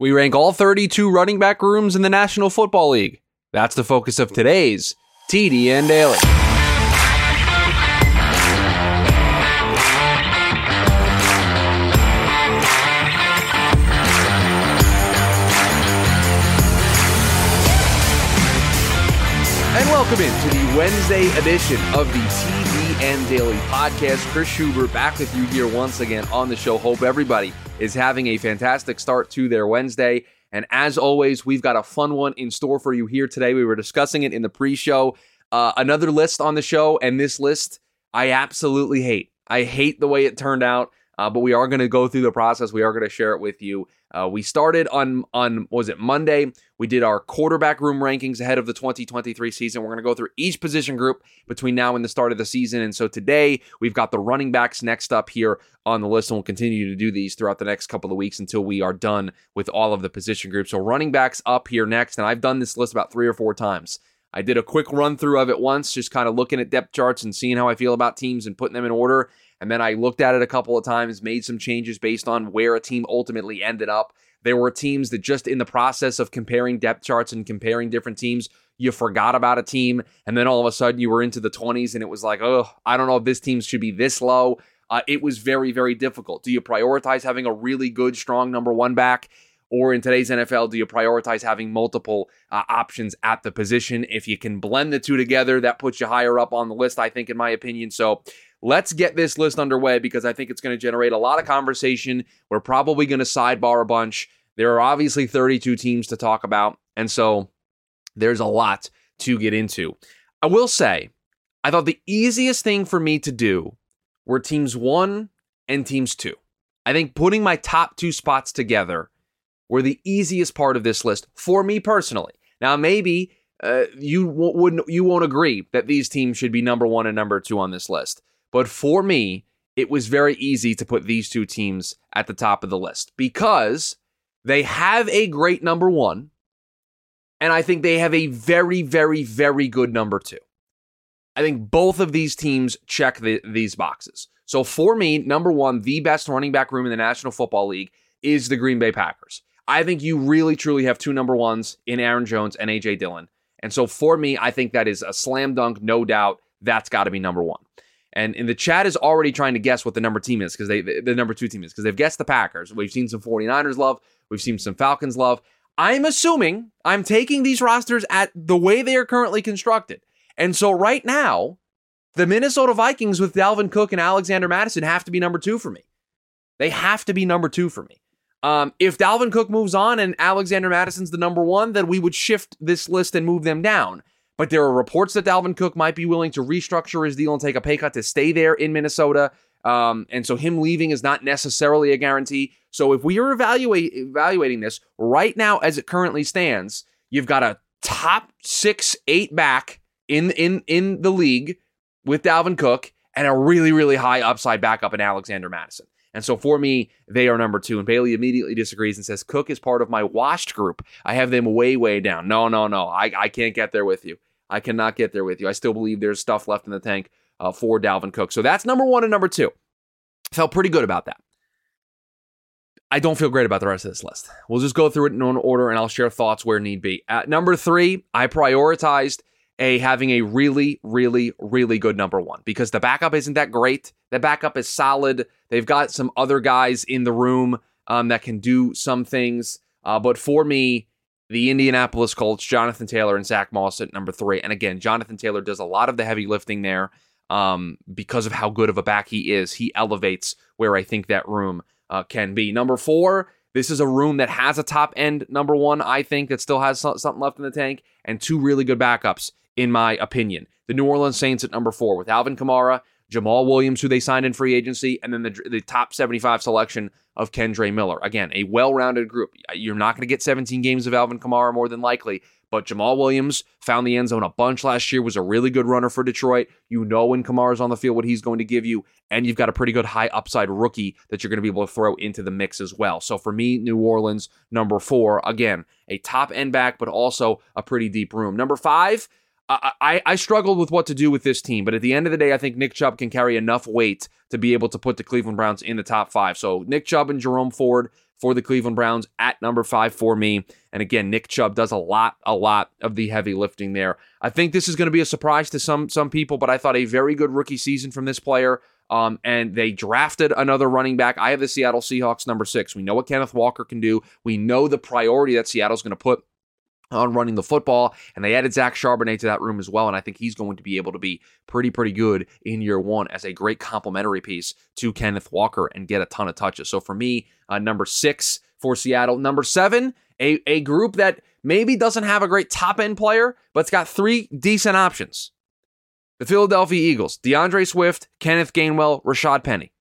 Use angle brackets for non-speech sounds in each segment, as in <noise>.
We rank all 32 running back rooms in the National Football League. That's the focus of today's TDN Daily. And welcome into the Wednesday edition of the TDN And daily Podcast. Chris Schubert back with you here once again on the show. Hope everybody is having a fantastic start to their Wednesday. And as always, we've got a fun one in store for you here today. We were discussing it in the pre show. Uh, another list on the show, and this list I absolutely hate. I hate the way it turned out. Uh, but we are going to go through the process. We are going to share it with you. Uh, we started on on was it Monday? We did our quarterback room rankings ahead of the 2023 season. We're going to go through each position group between now and the start of the season. And so today we've got the running backs next up here on the list, and we'll continue to do these throughout the next couple of weeks until we are done with all of the position groups. So running backs up here next, and I've done this list about three or four times. I did a quick run through of it once, just kind of looking at depth charts and seeing how I feel about teams and putting them in order. And then I looked at it a couple of times, made some changes based on where a team ultimately ended up. There were teams that just in the process of comparing depth charts and comparing different teams, you forgot about a team. And then all of a sudden you were into the 20s and it was like, oh, I don't know if this team should be this low. Uh, it was very, very difficult. Do you prioritize having a really good, strong number one back? Or in today's NFL, do you prioritize having multiple uh, options at the position? If you can blend the two together, that puts you higher up on the list, I think, in my opinion. So let's get this list underway because I think it's going to generate a lot of conversation. We're probably going to sidebar a bunch. There are obviously 32 teams to talk about. And so there's a lot to get into. I will say, I thought the easiest thing for me to do were teams one and teams two. I think putting my top two spots together were the easiest part of this list for me personally. Now, maybe uh, you w- wouldn't you won't agree that these teams should be number one and number two on this list. But for me, it was very easy to put these two teams at the top of the list because they have a great number one, and I think they have a very, very, very good number two. I think both of these teams check the, these boxes. So for me, number one, the best running back room in the National Football League is the Green Bay Packers. I think you really, truly have two number ones in Aaron Jones and AJ Dillon. And so for me, I think that is a slam dunk, no doubt. That's got to be number one. And in the chat is already trying to guess what the number team is because they the number two team is because they've guessed the Packers. We've seen some 49ers love, we've seen some Falcons love. I'm assuming I'm taking these rosters at the way they are currently constructed. And so right now, the Minnesota Vikings with Dalvin Cook and Alexander Mattison have to be number two for me. They have to be number two for me. Um, if Dalvin Cook moves on and Alexander Mattison's the number one, then we would shift this list and move them down. But there are reports that Dalvin Cook might be willing to restructure his deal and take a pay cut to stay there in Minnesota. Um, and so him leaving is not necessarily a guarantee. So if we are evaluate, evaluating this right now as it currently stands, you've got a top six, eight back in in in the league with Dalvin Cook and a really, really high upside backup in Alexander Mattison. And so for me, they are number two. And Bailey immediately disagrees and says, Cook is part of my washed group. I have them way, way down. No, no, no. I, I can't get there with you. I cannot get there with you. I still believe there's stuff left in the tank uh, for Dalvin Cook. So that's number one and number two. Felt pretty good about that. I don't feel great about the rest of this list. We'll just go through it in order and I'll share thoughts where need be. At number three, I prioritized a having a really, really, really good number one because the backup isn't that great. The backup is solid. They've got some other guys in the room um, that can do some things. Uh, but for me, the Indianapolis Colts, Jonathan Taylor and Zach Moss at number three. And again, Jonathan Taylor does a lot of the heavy lifting there um, because of how good of a back he is. He elevates where I think that room uh, can be. Number four, this is a room that has a top end number one, I think, that still has something left in the tank, and two really good backups, in my opinion. The New Orleans Saints at number four with Alvin Kamara, Jamaal Williams, who they signed in free agency, and then the, the top 75 selection of Kendre Miller. Again, a well rounded group. You're not going to get 17 games of Alvin Kamara more than likely, but Jamaal Williams found the end zone a bunch last year, was a really good runner for Detroit. You know when Kamara's on the field what he's going to give you, and you've got a pretty good high upside rookie that you're going to be able to throw into the mix as well. So for me, New Orleans, number four, again, a top end back, but also a pretty deep room. Number five, I, I struggled with what to do with this team, but at the end of the day, I think Nick Chubb can carry enough weight to be able to put the Cleveland Browns in the top five. So Nick Chubb and Jerome Ford for the Cleveland Browns at number five for me. And again, Nick Chubb does a lot, a lot of the heavy lifting there. I think this is going to be a surprise to some some people, but I thought a very good rookie season from this player. Um, and they drafted another running back. I have the Seattle Seahawks number six. We know what Kenneth Walker can do. We know the priority that Seattle's going to put on running the football. And they added Zach Charbonnet to that room as well. And I think he's going to be able to be pretty, pretty good in year one as a great complementary piece to Kenneth Walker and get a ton of touches. So for me, uh, number six for Seattle. Number seven, a, a group that maybe doesn't have a great top end player, but it's got three decent options. The Philadelphia Eagles, D'Andre Swift, Kenneth Gainwell, Rashad Penny.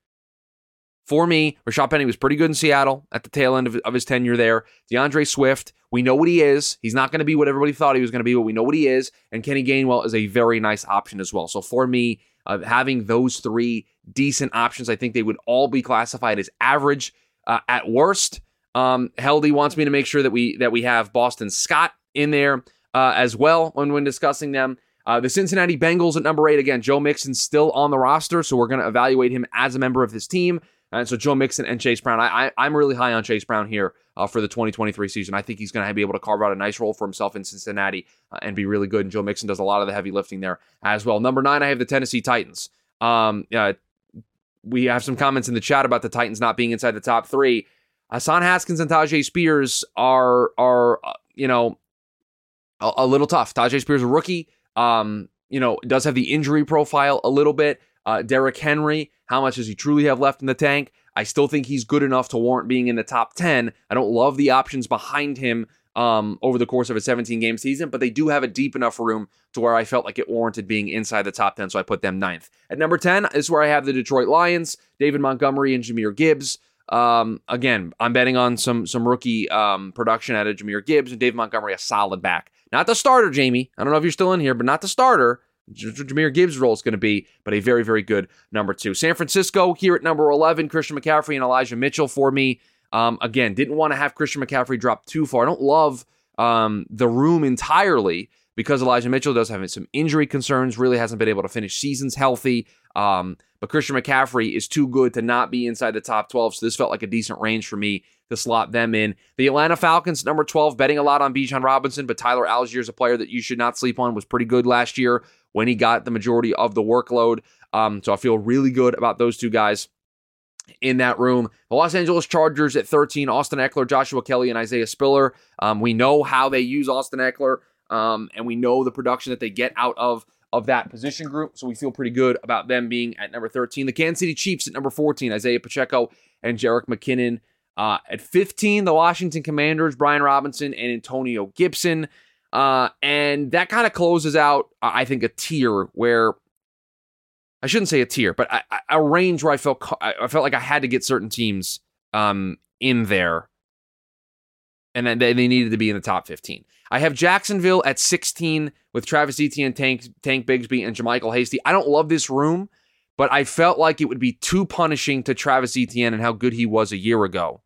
For me, Rashad Penny was pretty good in Seattle at the tail end of, of his tenure there. D'Andre Swift, we know what he is. He's not going to be what everybody thought he was going to be, but we know what he is. And Kenny Gainwell is a very nice option as well. So for me, uh, having those three decent options, I think they would all be classified as average uh, at worst. Um, Heldy wants me to make sure that we that we have Boston Scott in there uh, as well when when discussing them. Uh, the Cincinnati Bengals at number eight again. Joe Mixon's still on the roster, so we're going to evaluate him as a member of this team. And so Joe Mixon and Chase Brown, I, I am really high on Chase Brown here uh, for the 2023 season. I think he's going to be able to carve out a nice role for himself in Cincinnati uh, and be really good. And Joe Mixon does a lot of the heavy lifting there as well. Number nine, I have the Tennessee Titans. Um, uh, we have some comments in the chat about the Titans not being inside the top three. Hassan Haskins and Tyjae Spears are are uh, you know a, a, little tough. Tyjae Spears a rookie. Um, you know does have the injury profile a little bit. Uh, Derrick Henry, how much does he truly have left in the tank? I still think he's good enough to warrant being in the top 10. I don't love the options behind him um, over the course of a 17 game season, but they do have a deep enough room to where I felt like it warranted being inside the top 10, so I put them ninth. At number 10 is where I have the Detroit Lions, David Montgomery and Jahmyr Gibbs. Um, again, I'm betting on some some rookie um, production out of Jahmyr Gibbs and David Montgomery, a solid back. Not the starter, Jamie. I don't know if you're still in here, but not the starter. Jahmyr Gibbs' role is going to be, but a very, very good number two. San Francisco here at number 11, Christian McCaffrey and Elijah Mitchell for me. Um, again, didn't want to have Christian McCaffrey drop too far. I don't love um, the room entirely because Elijah Mitchell does have some injury concerns, really hasn't been able to finish seasons healthy. Um, but Christian McCaffrey is too good to not be inside the top 12. So this felt like a decent range for me to slot them in. The Atlanta Falcons, number 12, betting a lot on Bijan Robinson, but Tyler Allgeier is a player that you should not sleep on, was pretty good last year when he got the majority of the workload. Um, so I feel really good about those two guys in that room. The Los Angeles Chargers at 13, Austin Ekeler, Joshua Kelley, and Isaiah Spiller. Um, we know how they use Austin Ekeler, um, and we know the production that they get out of of that position group. So we feel pretty good about them being at number 13. The Kansas City Chiefs at number 14, Isaiah Pacheco and Jerick McKinnon. Uh, at 15, the Washington Commanders, Brian Robinson and Antonio Gibson. Uh, and that kind of closes out, I think, a tier where I shouldn't say a tier, but a range where I felt I felt like I had to get certain teams um, in there, and then they needed to be in the top 15. I have Jacksonville at 16 with Travis Etienne, Tank Tank Bigsby, and JaMycal Hasty. I don't love this room, but I felt like it would be too punishing to Travis Etienne and how good he was a year ago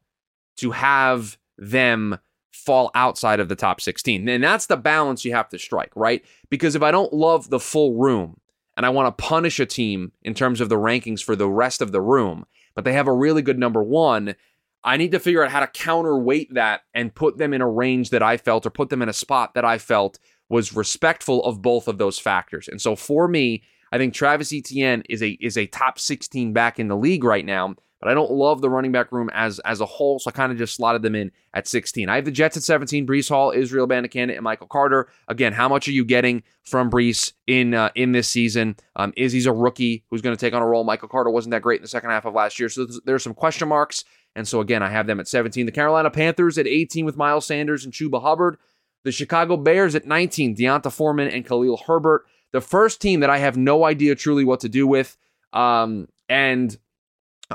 to have them fall outside of the top 16. And that's the balance you have to strike, right? Because if I don't love the full room and I want to punish a team in terms of the rankings for the rest of the room, but they have a really good number one, I need to figure out how to counterweight that and put them in a range that I felt or put them in a spot that I felt was respectful of both of those factors. And so for me, I think Travis Etienne is a is a top 16 back in the league right now but I don't love the running back room as as a whole, so I kind of just slotted them in at 16. I have the Jets at 17, Breece Hall, Israel Abanikanda, and Michael Carter. Again, how much are you getting from Breece in uh, in this season? Um, is he's a rookie who's going to take on a role? Michael Carter wasn't that great in the second half of last year, so there's some question marks. And so again, I have them at 17. The Carolina Panthers at 18 with Miles Sanders and Chuba Hubbard. The Chicago Bears at 19, D'Onta Foreman and Khalil Herbert. The first team that I have no idea truly what to do with. Um, and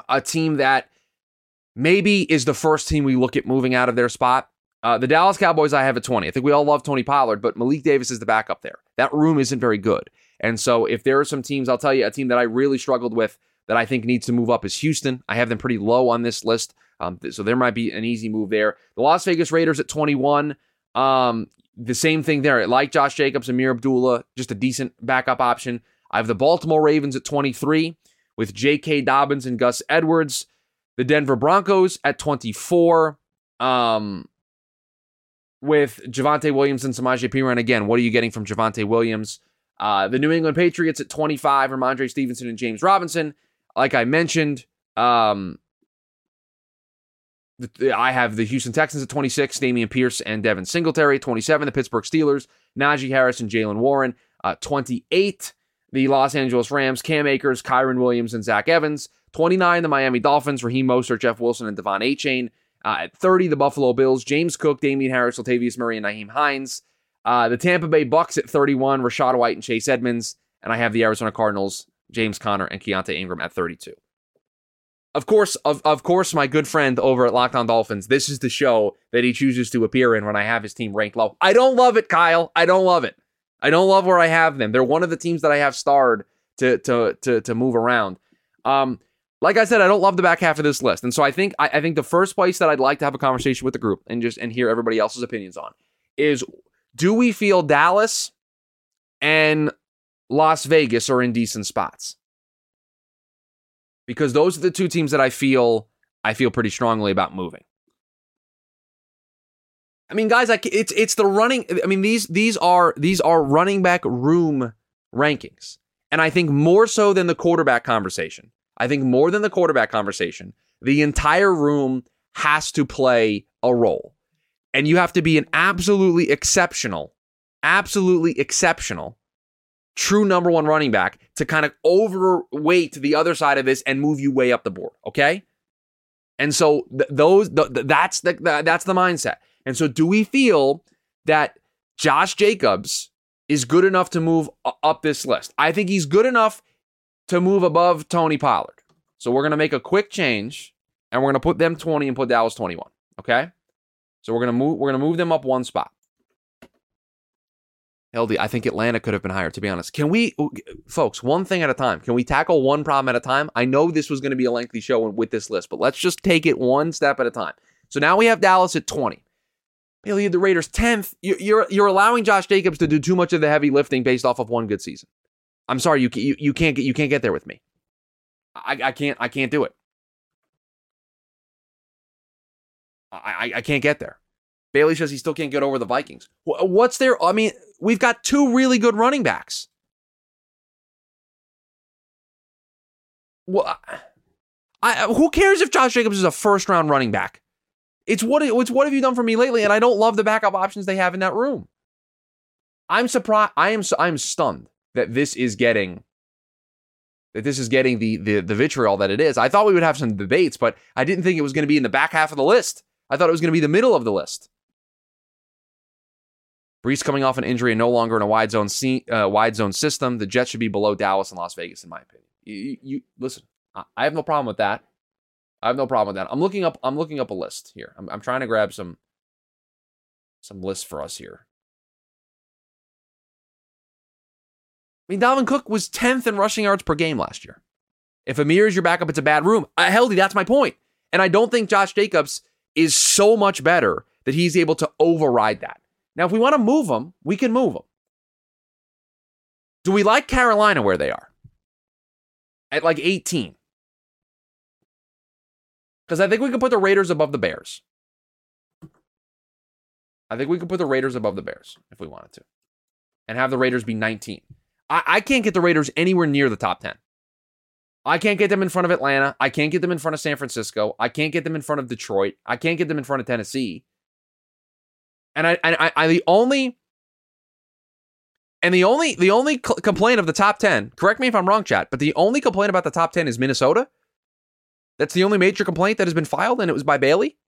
a team that maybe is the first team we look at moving out of their spot. Uh, the Dallas Cowboys, I have at 20. I think we all love Tony Pollard, but Malik Davis is the backup there. That room isn't very good. And so if there are some teams, I'll tell you a team that I really struggled with that I think needs to move up is Houston. I have them pretty low on this list. Um, so there might be an easy move there. The Las Vegas Raiders at 21. Um, the same thing there. Like Josh Jacobs, Ameer Abdullah, just a decent backup option. I have the Baltimore Ravens at 23 with J.K. Dobbins and Gus Edwards. The Denver Broncos at 24. Um, with Javonte Williams and Samaje Perine. Again, what are you getting from Javonte Williams? Uh, the New England Patriots at 25, Rhamondre Stevenson and James Robinson. Like I mentioned, um, I have the Houston Texans at 26, Dameon Pierce and Devin Singletary. 27, the Pittsburgh Steelers, Najee Harris and Jaylen Warren. Uh, 28, the Los Angeles Rams, Cam Akers, Kyren Williams, and Zach Evans. 29, the Miami Dolphins, Raheem Mostert, Jeff Wilson, and De'Von Achane. Uh, at 30, the Buffalo Bills, James Cook, Damien Harris, Latavius Murray, and Nyheim Hines. Uh, the Tampa Bay Bucks at 31, Rachaad White and Chase Edmonds. And I have the Arizona Cardinals, James Conner, and Keaontay Ingram at 32. Of course, of, of course, my good friend over at Locked On Dolphins, this is the show that he chooses to appear in when I have his team ranked low. I don't love it, Kyle. I don't love it. I don't love where I have them. They're one of the teams that I have starred to to to to move around. Um, like I said, I don't love the back half of this list, and so I think I, I think the first place that I'd like to have a conversation with the group and just and hear everybody else's opinions on is: Do we feel Dallas and Las Vegas are in decent spots? because those are the two teams that I feel I feel pretty strongly about moving. I mean, guys, like it's it's the running. I mean, these these are these are running back room rankings, and I think more so than the quarterback conversation. I think more than the quarterback conversation, the entire room has to play a role, and you have to be an absolutely exceptional, absolutely exceptional true number one running back to kind of overweight the other side of this and move you way up the board. Okay. And so th- those th- that's the th- that's the mindset. And so do we feel that Josh Jacobs is good enough to move up this list? I think he's good enough to move above Tony Pollard. So we're going to make a quick change and we're going to put them 20 and put Dallas 21, okay? So we're going to move we're going to move them up one spot. LD, I think Atlanta could have been higher, to be honest. Can we, folks, one thing at a time? Can we tackle one problem at a time? I know this was going to be a lengthy show with this list, but let's just take it one step at a time. So now we have Dallas at 20. Bailey, the Raiders 10th. You're, you're allowing Josh Jacobs to do too much of the heavy lifting based off of one good season. I'm sorry, you, you, you can't get you can't get there with me. I, I can't I can't do it. I, I, can't get there. Bailey says he still can't get over the Vikings. What's there? I mean, we've got two really good running backs. Well, I, who cares if Josh Jacobs is a first round running back? It's what it's what have you done for me lately? And I don't love the backup options they have in that room. I'm surprised. I am. I'm stunned that this is getting that this is getting the the the vitriol that it is. I thought we would have some debates, but I didn't think it was going to be in the back half of the list. I thought it was going to be the middle of the list. Breece coming off an injury and no longer in a wide zone uh, wide zone system. The Jets should be below Dallas and Las Vegas, in my opinion. You, you listen. I, I have no problem with that. I have no problem with that. I'm looking up. I'm looking up a list here. I'm, I'm trying to grab some some lists for us here. I mean, Dalvin Cook was 10th in rushing yards per game last year. If Ameer is your backup, it's a bad room. Uh, Heldy, that's my point. And I don't think Josh Jacobs is so much better that he's able to override that. Now, if we want to move them, we can move them. Do we like Carolina where they are? At like 18. Because I think we can put the Raiders above the Bears. I think we could put the Raiders above the Bears if we wanted to. And have the Raiders be 19. I, I can't get the Raiders anywhere near the top 10. I can't get them in front of Atlanta. I can't get them in front of San Francisco. I can't get them in front of Detroit. I can't get them in front of Tennessee. And I, I, I the only, and the only, the only complaint of the top ten. Correct me if I'm wrong, chat. But the only complaint about the top ten is Minnesota. That's the only major complaint that has been filed, and it was by Bailey.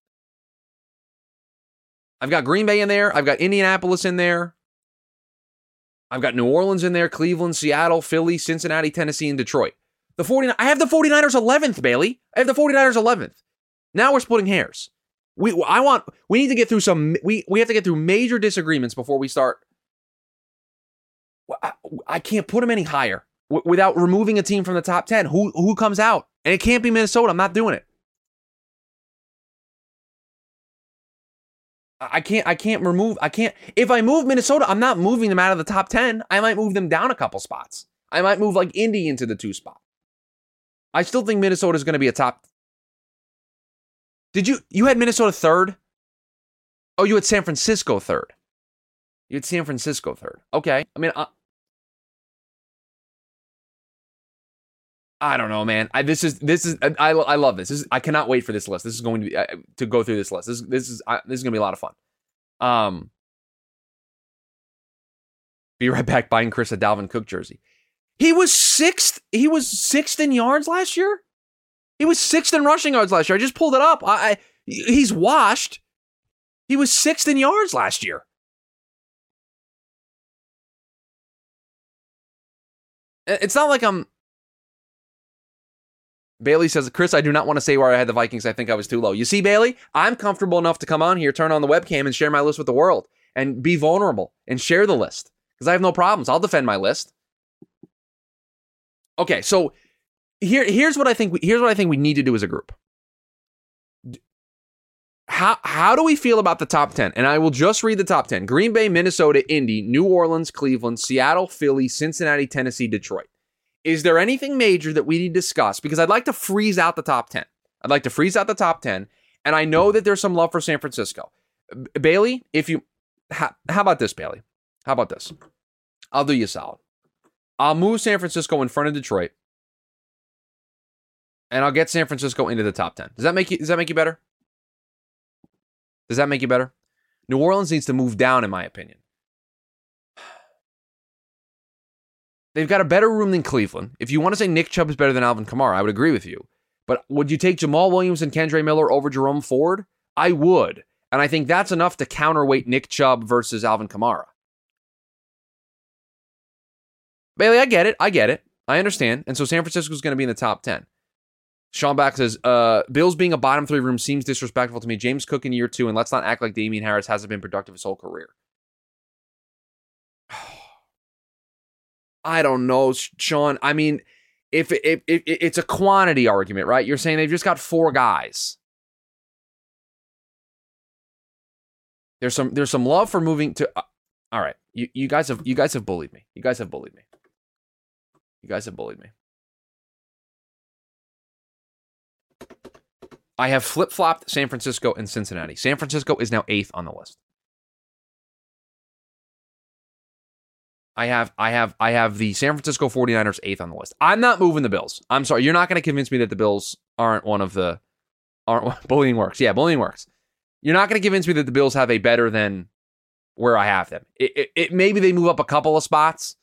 I've got Green Bay in there. I've got Indianapolis in there. I've got New Orleans in there, Cleveland, Seattle, Philly, Cincinnati, Tennessee, and Detroit. The 49 I have the 49ers 11th, Bailey. I have the 49ers 11th. Now we're splitting hairs. We I want we need to get through some we we have to get through major disagreements before we start. I, I can't put them any higher without removing a team from the top 10. Who who comes out? And it can't be Minnesota. I'm not doing it. I can't I can't remove I can't if I move Minnesota, I'm not moving them out of the top 10. I might move them down a couple spots. I might move like Indy into the two spot. I still think Minnesota is going to be a top Did you you had Minnesota third? Oh, you had San Francisco third. You had San Francisco third. Okay. I mean, I, I don't know, man. I, this is this is I, I love this. this is, I cannot wait for this list. This is going to be uh, to go through this list. This this is uh, this is going to be a lot of fun. Um, be right back buying Chris a Dalvin Cook jersey. He was sixth. He was sixth in yards last year. He was sixth in rushing yards last year. I just pulled it up. I, I he's washed. He was sixth in yards last year. It's not like I'm. Bailey says, Chris, I do not want to say where I had the Vikings. I think I was too low. You see, Bailey, I'm comfortable enough to come on here, turn on the webcam, and share my list with the world and be vulnerable and share the list because I have no problems. I'll defend my list. Okay, so here, here's what I think. We, here's what I think we need to do as a group. How how do we feel about the top ten? And I will just read the top ten: Green Bay, Minnesota, Indy, New Orleans, Cleveland, Seattle, Philly, Cincinnati, Tennessee, Detroit. Is there anything major that we need to discuss? Because I'd like to freeze out the top ten. I'd like to freeze out the top ten, and I know that there's some love for San Francisco. B- Bailey, if you how, how about this, Bailey? How about this? I'll do you a solid. I'll move San Francisco in front of Detroit and I'll get San Francisco into the top 10. Does that make you does that make you better? Does that make you better? New Orleans needs to move down in my opinion. They've got a better room than Cleveland. If you want to say Nick Chubb is better than Alvin Kamara, I would agree with you. But would you take Jamaal Williams and Kendre Miller over Jerome Ford? I would. And I think that's enough to counterweight Nick Chubb versus Alvin Kamara. Bailey, I get it. I get it. I understand. And so San Francisco is going to be in the top 10. Sean Back says, uh, Bills being a bottom three room seems disrespectful to me. James Cook in year two, and let's not act like Damien Harris hasn't been productive his whole career. I don't know, Sean. I mean, if, if, if, it's a quantity argument, right? You're saying they've just got four guys. There's some there's some love for moving to. Uh, all right, you, you guys have you guys have bullied me. You guys have bullied me. You guys have bullied me. I have flip flopped San Francisco and Cincinnati. San Francisco is now eighth on the list. I have I have I have the San Francisco 49ers eighth on the list. I'm not moving the Bills. I'm sorry. You're not going to convince me that the Bills aren't one of the aren't <laughs> bullying works. Yeah, bullying works. You're not going to convince me that the Bills have a better than where I have them. It, it, it maybe they move up a couple of spots,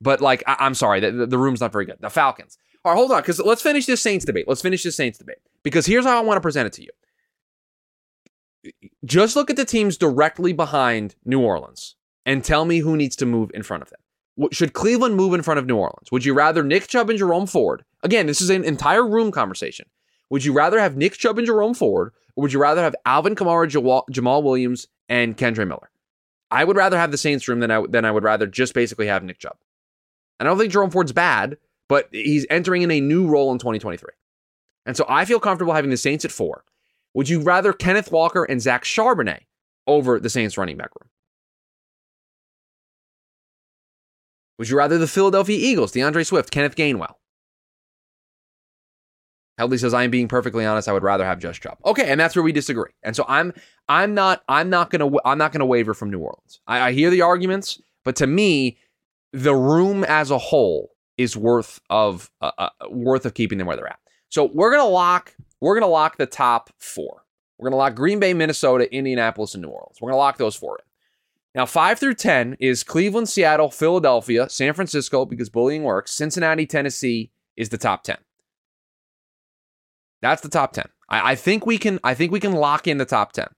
but like I, am sorry, the, the room's not very good. The Falcons. All right, hold on, because let's finish this Saints debate. Let's finish this Saints debate. Because here's how I want to present it to you. Just look at the teams directly behind New Orleans and tell me who needs to move in front of them. Should Cleveland move in front of New Orleans? Would you rather Nick Chubb and Jerome Ford? Again, this is an entire room conversation. Would you rather have Nick Chubb and Jerome Ford, or would you rather have Alvin Kamara, Jamaal Williams, and Kendre Miller? I would rather have the Saints room than I than I would rather just basically have Nick Chubb. And I don't think Jerome Ford's bad, but he's entering in a new role in 2023. And so I feel comfortable having the Saints at four. Would you rather Kenneth Walker and Zach Charbonnet over the Saints running back room? Would you rather the Philadelphia Eagles, D'Andre Swift, Kenneth Gainwell? Heldy says, "I'm being perfectly honest. I would rather have just Chubb." Okay, and that's where we disagree. And so I'm, I'm not, I'm not gonna, I'm not gonna waver from New Orleans. I, I hear the arguments, but to me, the room as a whole is worth of uh, uh, worth of keeping them where they're at. So we're gonna lock we're gonna lock the top four. We're gonna lock Green Bay, Minnesota, Indianapolis, and New Orleans. We're gonna lock those four in. Now five through ten is Cleveland, Seattle, Philadelphia, San Francisco because bullying works. Cincinnati, Tennessee is the top ten. That's the top ten. I, I think we can. I think we can lock in the top ten.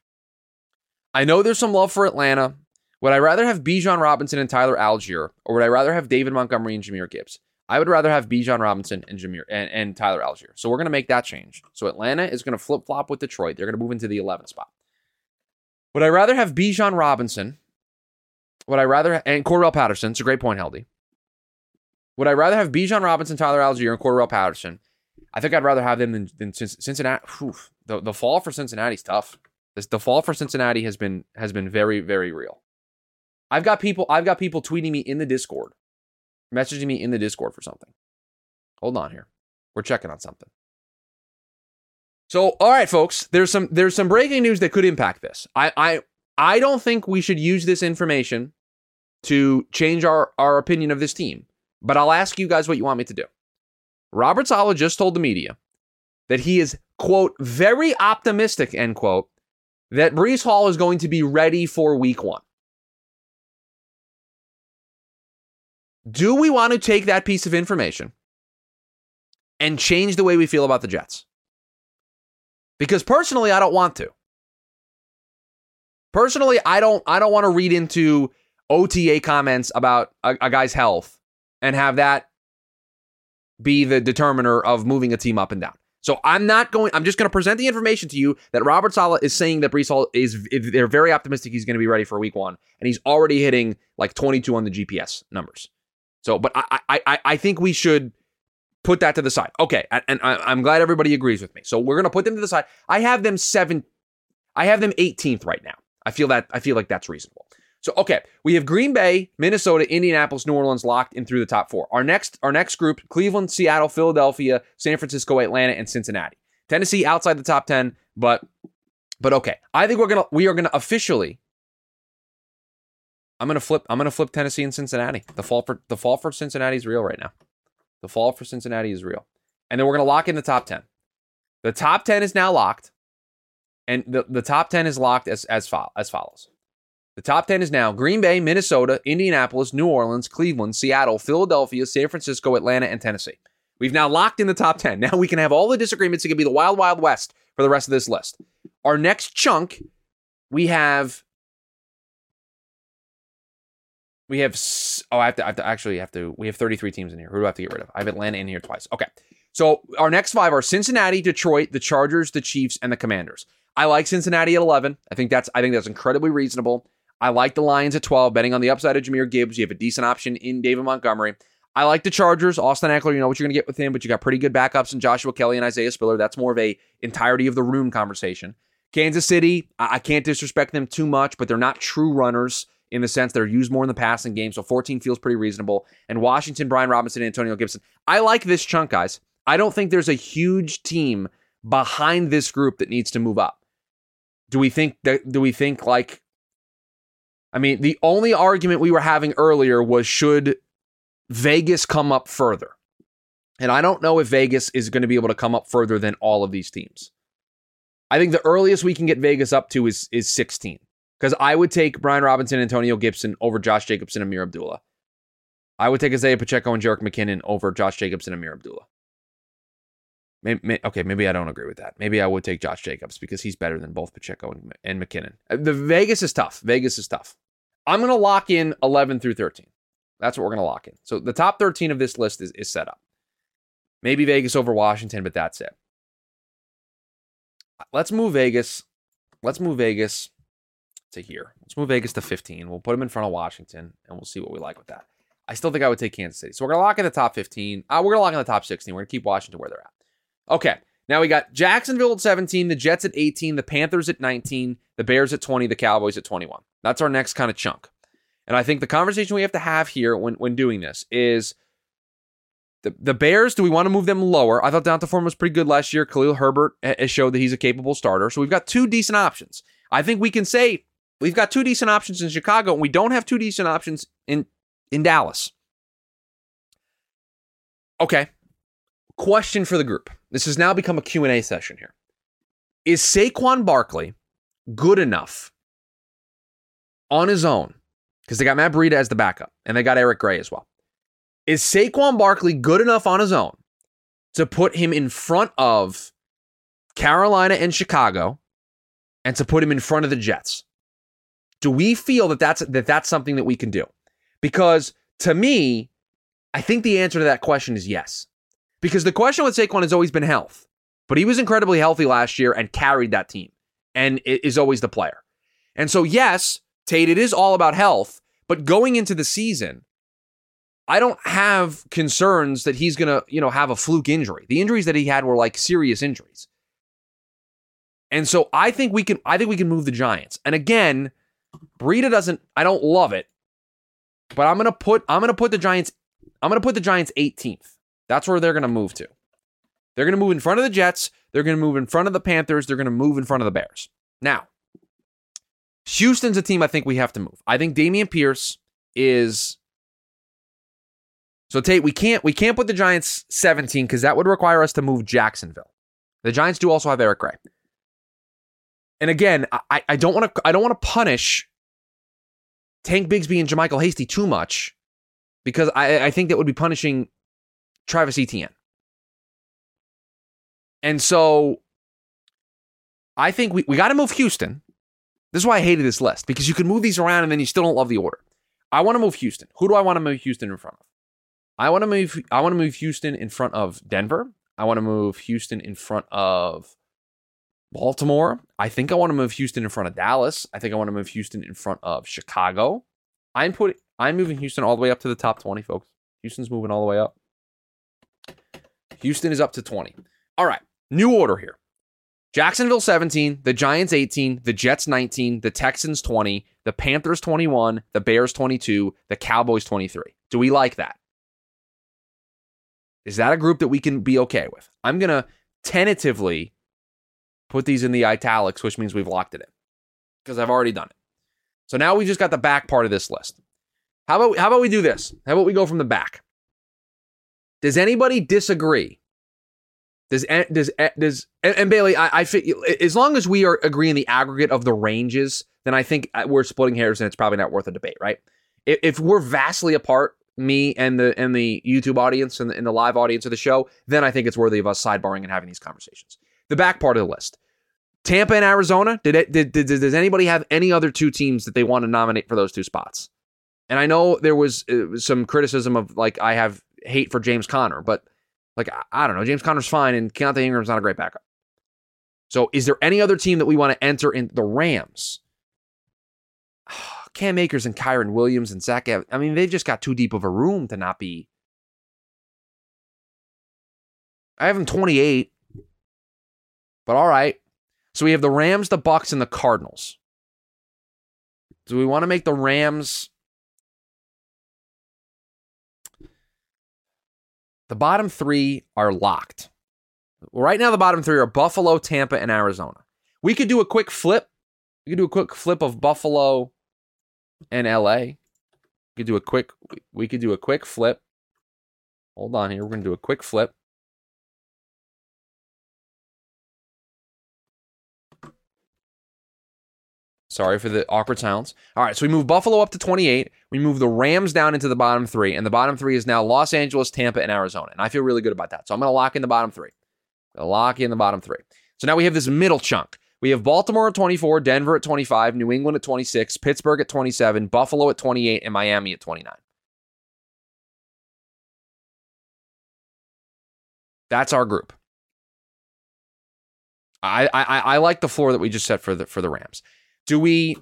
I know there's some love for Atlanta. Would I rather have Bijan Robinson and Tyler Allgeier, or would I rather have David Montgomery and Jahmyr Gibbs? I would rather have Bijan Robinson and Jahmyr and, and Tyler Allgeier. So we're going to make that change. So Atlanta is going to flip flop with Detroit. They're going to move into the 11th spot. Would I rather have Bijan Robinson? Would I rather and Cordarrelle Patterson? It's a great point, Heldy. Would I rather have Bijan Robinson, Tyler Allgeier, and Cordarrelle Patterson? I think I'd rather have them than, than Cincinnati. The the fall for Cincinnati's tough. This, the fall for Cincinnati has been has been very very real. I've got people I've got people tweeting me in the Discord, messaging me in the Discord for something. Hold on here. We're checking on something. So, all right, folks, there's some there's some breaking news that could impact this. I I I don't think we should use this information to change our our opinion of this team. But I'll ask you guys what you want me to do. Robert Saleh just told the media that he is quote very optimistic end quote that Breece Hall is going to be ready for Week One. Do we want to take that piece of information and change the way we feel about the Jets? Because personally, I don't want to. Personally, I don't I don't want to read into OTA comments about a, a guy's health and have that be the determiner of moving a team up and down. So I'm not going. I'm just going to present the information to you that Robert Saleh is saying that Breece Hall is. They're very optimistic he's going to be ready for Week One, and he's already hitting like 22 on the GPS numbers. So, but I I I think we should put that to the side. Okay, and I'm glad everybody agrees with me. So we're going to put them to the side. I have them seven. I have them 18th right now. I feel that I feel like that's reasonable. So okay, we have Green Bay, Minnesota, Indianapolis, New Orleans locked in through the top four. Our next our next group: Cleveland, Seattle, Philadelphia, San Francisco, Atlanta, and Cincinnati. Tennessee outside the top ten, but but okay. I think we're gonna we are gonna officially. I'm gonna flip. I'm gonna flip Tennessee and Cincinnati. The fall for the fall for Cincinnati is real right now. The fall for Cincinnati is real, and then we're gonna lock in the top ten. The top ten is now locked, and the, the top ten is locked as as, fo- as follows. The top 10 is now Green Bay, Minnesota, Indianapolis, New Orleans, Cleveland, Seattle, Philadelphia, San Francisco, Atlanta, and Tennessee. We've now locked in the top 10. Now we can have all the disagreements. It can be the wild, wild west for the rest of this list. Our next chunk, we have. We have. Oh, I have to, I have to actually have to. We have 33 teams in here. Who do I have to get rid of? I have Atlanta in here twice. Okay. So our next five are Cincinnati, Detroit, the Chargers, the Chiefs, and the Commanders. I like Cincinnati at 11. I think that's I think that's incredibly reasonable. I like the Lions at 12, betting on the upside of Jahmyr Gibbs. You have a decent option in David Montgomery. I like the Chargers. Austin Ekeler, you know what you're going to get with him, but you got pretty good backups in Joshua Kelley and Isaiah Spiller. That's more of a entirety of the room conversation. Kansas City, I, I can't disrespect them too much, but they're not true runners in the sense they're used more in the passing game. So 14 feels pretty reasonable. And Washington, Brian Robinson, Antonio Gibson. I like this chunk, guys. I don't think there's a huge team behind this group that needs to move up. Do we think that do we think like I mean, the only argument we were having earlier was should Vegas come up further? And I don't know if Vegas is going to be able to come up further than all of these teams. I think the earliest we can get Vegas up to is is 16. Because I would take Brian Robinson, Antonio Gibson over Josh Jacobson, Ameer Abdullah. I would take Isaiah Pacheco and Jerick McKinnon over Josh Jacobson, Ameer Abdullah. Maybe, okay, maybe I don't agree with that. Maybe I would take Josh Jacobs because he's better than both Pacheco and, and McKinnon. Uh, the Vegas is tough. Vegas is tough. I'm going to lock in 11 through 13. That's what we're going to lock in. So the top 13 of this list is, is set up. Maybe Vegas over Washington, but that's it. Let's move Vegas. Let's move Vegas to here. Let's move Vegas to 15. We'll put them in front of Washington and we'll see what we like with that. I still think I would take Kansas City. So we're going to lock in the top 15. Uh, we're going to lock in the top 16. We're going to keep Washington where they're at. Okay. Now we got Jacksonville at 17, the Jets at 18, the Panthers at 19, the Bears at 20, the Cowboys at 21. That's our next kind of chunk. And I think the conversation we have to have here when, when doing this is the, the Bears, do we want to move them lower? I thought D'Onta was pretty good last year. Khalil Herbert has showed that he's a capable starter. So we've got two decent options. I think we can say we've got two decent options in Chicago, and we don't have two decent options in, in Dallas. Okay. Question for the group. This has now become a Q&A session here. Is Saquon Barkley good enough on his own? Because they got Matt Breida as the backup, and they got Eric Gray as well. Is Saquon Barkley good enough on his own to put him in front of Carolina and Chicago and to put him in front of the Jets? Do we feel that that's that that's something that we can do? Because to me, I think the answer to that question is yes. Because the question with Saquon has always been health, but he was incredibly healthy last year and carried that team and is always the player. And so, yes, Tate, it is all about health, but going into the season, I don't have concerns that he's going to, you know, have a fluke injury. The injuries that he had were like serious injuries. And so I think we can I think we can move the Giants. And again, Breida doesn't I don't love it, but I'm going to put I'm going to put the Giants I'm going to put the Giants 18th. That's where they're going to move to. They're going to move in front of the Jets. They're going to move in front of the Panthers. They're going to move in front of the Bears. Now, Houston's a team I think we have to move. I think Dameon Pierce is so Tate, we can't we can't put the Giants 17 because that would require us to move Jacksonville. The Giants do also have Eric Gray. And again, I, I don't want to I don't want to punish Tank Bigsby and JaMycal Hasty too much because I, I think that would be punishing Travis Etienne. And so I think we, we got to move Houston. This is why I hated this list because you can move these around and then you still don't love the order. I want to move Houston. Who do I want to move Houston in front of? I want to move I want to move Houston in front of Denver. I want to move Houston in front of Baltimore. I think I want to move Houston in front of Dallas. I think I want to move Houston in front of Chicago. I'm putting I'm moving Houston all the way up to the top 20, folks. Houston's moving all the way up. Houston is up to 20. All right. New order here. Jacksonville 17, the Giants 18, the Jets 19, the Texans 20, the Panthers 21, the Bears 22, the Cowboys 23. Do we like that? Is that a group that we can be okay with? I'm going to tentatively put these in the italics, which means we've locked it in because I've already done it. So now we just got the back part of this list. How about how about we do this? How about we go from the back? Does anybody disagree? Does does does and, and Bailey? I, I as long as we are agreeing the aggregate of the ranges, then I think uh, we're splitting hairs, and it's probably not worth a debate, right? If, if we're vastly apart, me and the and the YouTube audience and the, and the live audience of the show, then I think it's worthy of us sidebarring and having these conversations. The back part of the list. Tampa and Arizona. Did it? Did, did, does anybody have any other two teams that they want to nominate for those two spots? And I know there was uh, some criticism of like I have hate for James Conner, but like I, I don't know, James Conner's fine, and Keaontay Ingram's not a great backup. So, is there any other team that we want to enter in the Rams? <sighs> Cam Akers and Kyren Williams and Zach. I mean, they've just got too deep of a room to not be. I have them 28. But all right. So we have the Rams, the Bucks, and the Cardinals. Do we want to make the Rams The bottom three are locked. Right now, the bottom three are Buffalo, Tampa, and Arizona. We could do a quick flip. We could do a quick flip of Buffalo, and LA. We could do a quick we could do a quick flip. Hold on here. We're to do a quick flip. Sorry for the awkward sounds. All right, so we move Buffalo up to 28. We move the Rams down into the bottom three, and the bottom three is now Los Angeles, Tampa, and Arizona. And I feel really good about that. So I'm going to lock in the bottom three. lock in the bottom three. So now we have this middle chunk. We have Baltimore at 24, Denver at 25, New England at 26, Pittsburgh at 27, Buffalo at 28, and Miami at 29. That's our group. I, I I like the floor that we just set for the for the Rams. Do we?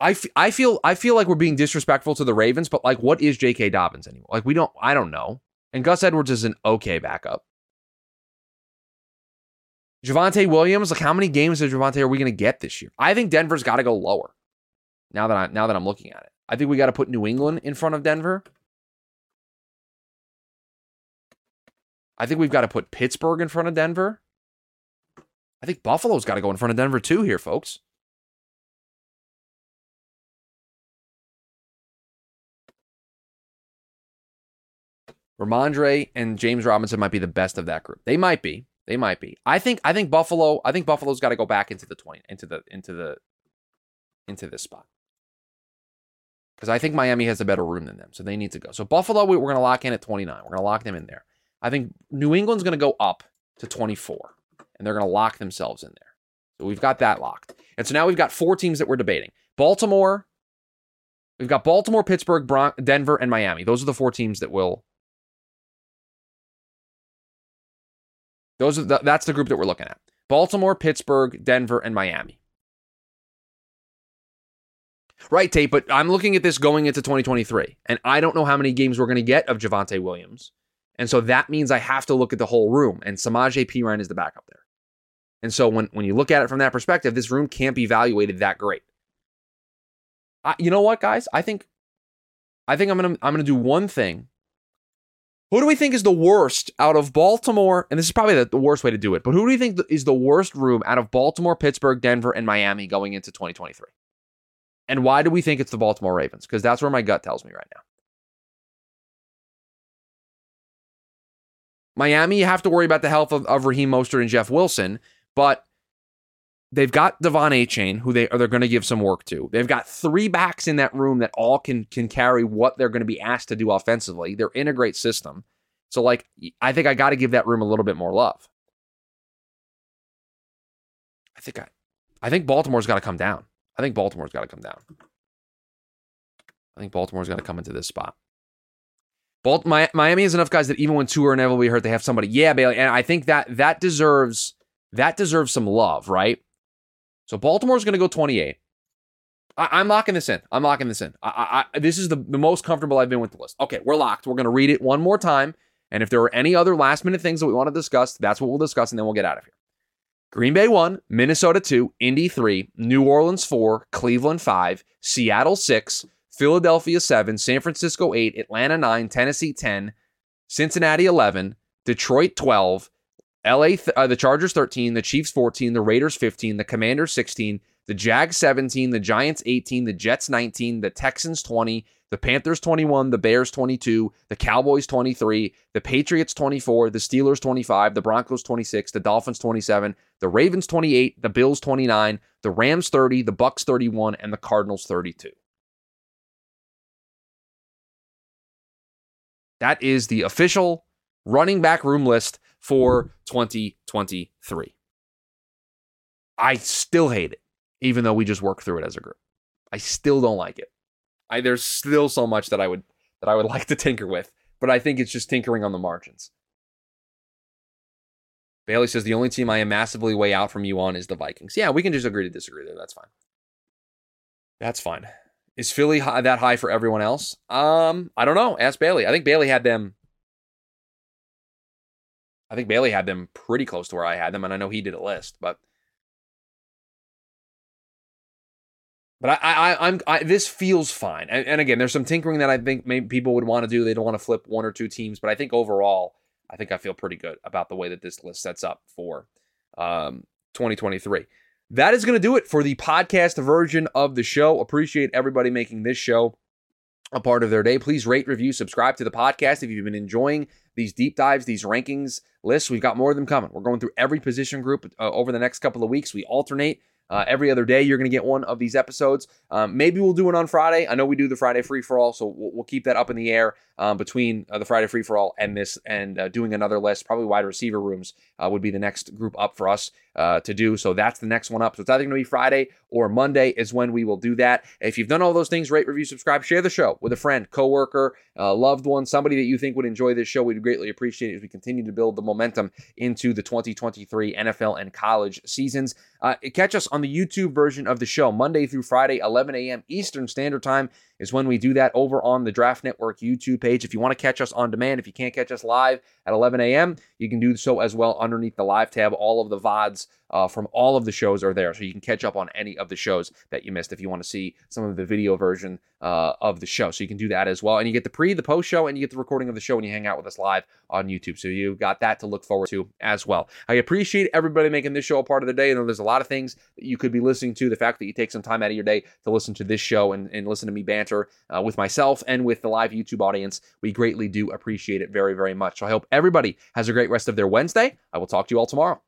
I, f- I feel I feel like we're being disrespectful to the Ravens, but like, what is J.K. Dobbins anymore? Like, we don't. I don't know. And Gus Edwards is an okay backup. Javonte Williams, like how many games of Javonte are we going to get this year? I think Denver's got to go lower. Now that I now that I'm looking at it, I think we got to put New England in front of Denver. I think we've got to put Pittsburgh in front of Denver. I think Buffalo's got to go in front of Denver too here, folks. Rhamondre and James Robinson might be the best of that group. They might be. They might be. I think I think Buffalo, I think Buffalo's got to go back into the 20 into the into the into this spot. Cuz I think Miami has a better room than them. So they need to go. So Buffalo we're going to lock in at 29. We're going to lock them in there. I think New England's going to go up to 24 and they're going to lock themselves in there. So we've got that locked. And so now we've got four teams that we're debating. Baltimore, we've got Baltimore, Pittsburgh, Bron- Denver and Miami. Those are the four teams that will Those are the, that's the group that we're looking at. Baltimore, Pittsburgh, Denver, and Miami. Right, Tate, but I'm looking at this going into 2023, and I don't know how many games we're going to get of Javonte Williams. And so that means I have to look at the whole room, and Samaje Perine is the backup there. And so when, when you look at it from that perspective, this room can't be evaluated that great. I, you know what, guys? I think I think I'm gonna I'm gonna do one thing Who do we think is the worst out of Baltimore? And this is probably the, the worst way to do it, but who do you think is the worst room out of Baltimore, Pittsburgh, Denver, and Miami going into 2023? And why do we think it's the Baltimore Ravens? Because that's where my gut tells me right now. Miami, you have to worry about the health of, of Raheem Mostert and Jeff Wilson, but they've got De'Von Achane, who they are they're going to give some work to. They've got three backs in that room that all can can carry what they're going to be asked to do offensively. They're in a great system. So, like, I think I got to give that room a little bit more love. I think I, I think Baltimore's got to come down. I think Baltimore's got to come down. I think Baltimore's got to come into this spot. Balt- Miami has enough guys that even when two are inevitably hurt, they have somebody. Yeah, Bailey, and I think that that deserves that deserves some love, right? So Baltimore's going to go 28. I, am locking this in. I'm locking this in. I, I, this is the, the most comfortable I've been with the list. Okay, we're locked. We're going to read it one more time. And if there are any other last minute things that we want to discuss, that's what we'll discuss, and then we'll get out of here. Green Bay 1, Minnesota 2, Indy 3, New Orleans 4, Cleveland 5, Seattle 6, Philadelphia 7, San Francisco 8, Atlanta 9, Tennessee 10, Cincinnati 11, Detroit 12, LA th- uh, the Chargers 13, the Chiefs 14, the Raiders 15, the Commanders 16, the Jags 17, the Giants 18, the Jets 19, the Texans 20, the Panthers 21, the Bears 22, the Cowboys 23, the Patriots 24, the Steelers 25, the Broncos 26, the Dolphins 27, the Ravens 28, the Bills 29, the Rams 30, the Bucs 31, and the Cardinals 32. That is the official running back room list for 2023. I still hate it, even though we just worked through it as a group. I still don't like it. I, there's still so much that I would that I would <laughs> like to tinker with, but I think it's just tinkering on the margins. Bailey says the only team I am massively way out from you on is the Vikings. Yeah, we can just agree to disagree there. That's fine. That's fine. Is Philly high, that high for everyone else? Um, I don't know. Ask Bailey. I think Bailey had them. I think Bailey had them pretty close to where I had them, and I know he did a list, but but I, I, I'm, I, this feels fine. And, and, again, there's some tinkering that I think maybe people would want to do. They don't want to flip one or two teams, but I think overall, I think I feel pretty good about the way that this list sets up for um, 2023 that is going to do it for the podcast version of the show. Appreciate everybody making this show a part of their day. Please rate, review, subscribe to the podcast if you've been enjoying these deep dives, these rankings lists. We've got more of them coming. We're going through every position group uh, over the next couple of weeks. We alternate uh, every other day, you're going to get one of these episodes. Um, maybe we'll do it on Friday. I know we do the Friday free for all, so we'll, we'll keep that up in the air um, between uh, the Friday free for all and this, and uh, doing another list. Probably wide receiver rooms uh, would be the next group up for us uh, to do. So that's the next one up. So it's either going to be Friday or Monday is when we will do that. If you've done all those things, rate, review, subscribe, share the show with a friend, coworker, loved one, somebody that you think would enjoy this show. We'd greatly appreciate it as we continue to build the momentum into the 2023 NFL and college seasons. Catch us on the YouTube version of the show Monday through Friday, 11 a.m. Eastern Standard Time is when we do that over on the Draft Network YouTube page. If you want to catch us on demand, if you can't catch us live at 11 a.m., you can do so as well underneath the live tab. All of the VODs uh, from all of the shows are there. So you can catch up on any of the shows that you missed if you want to see some of the video version uh, of the show. So you can do that as well. And you get the pre, the post show, and you get the recording of the show when you hang out with us live on YouTube. So you've got that to look forward to as well. I appreciate everybody making this show a part of the day. I know there's a lot of things that you could be listening to. The fact that you take some time out of your day to listen to this show and, and listen to me banter uh, with myself and with the live YouTube audience, we greatly do appreciate it very, very much. So I hope everybody has a great rest of their Wednesday. I will talk to you all tomorrow.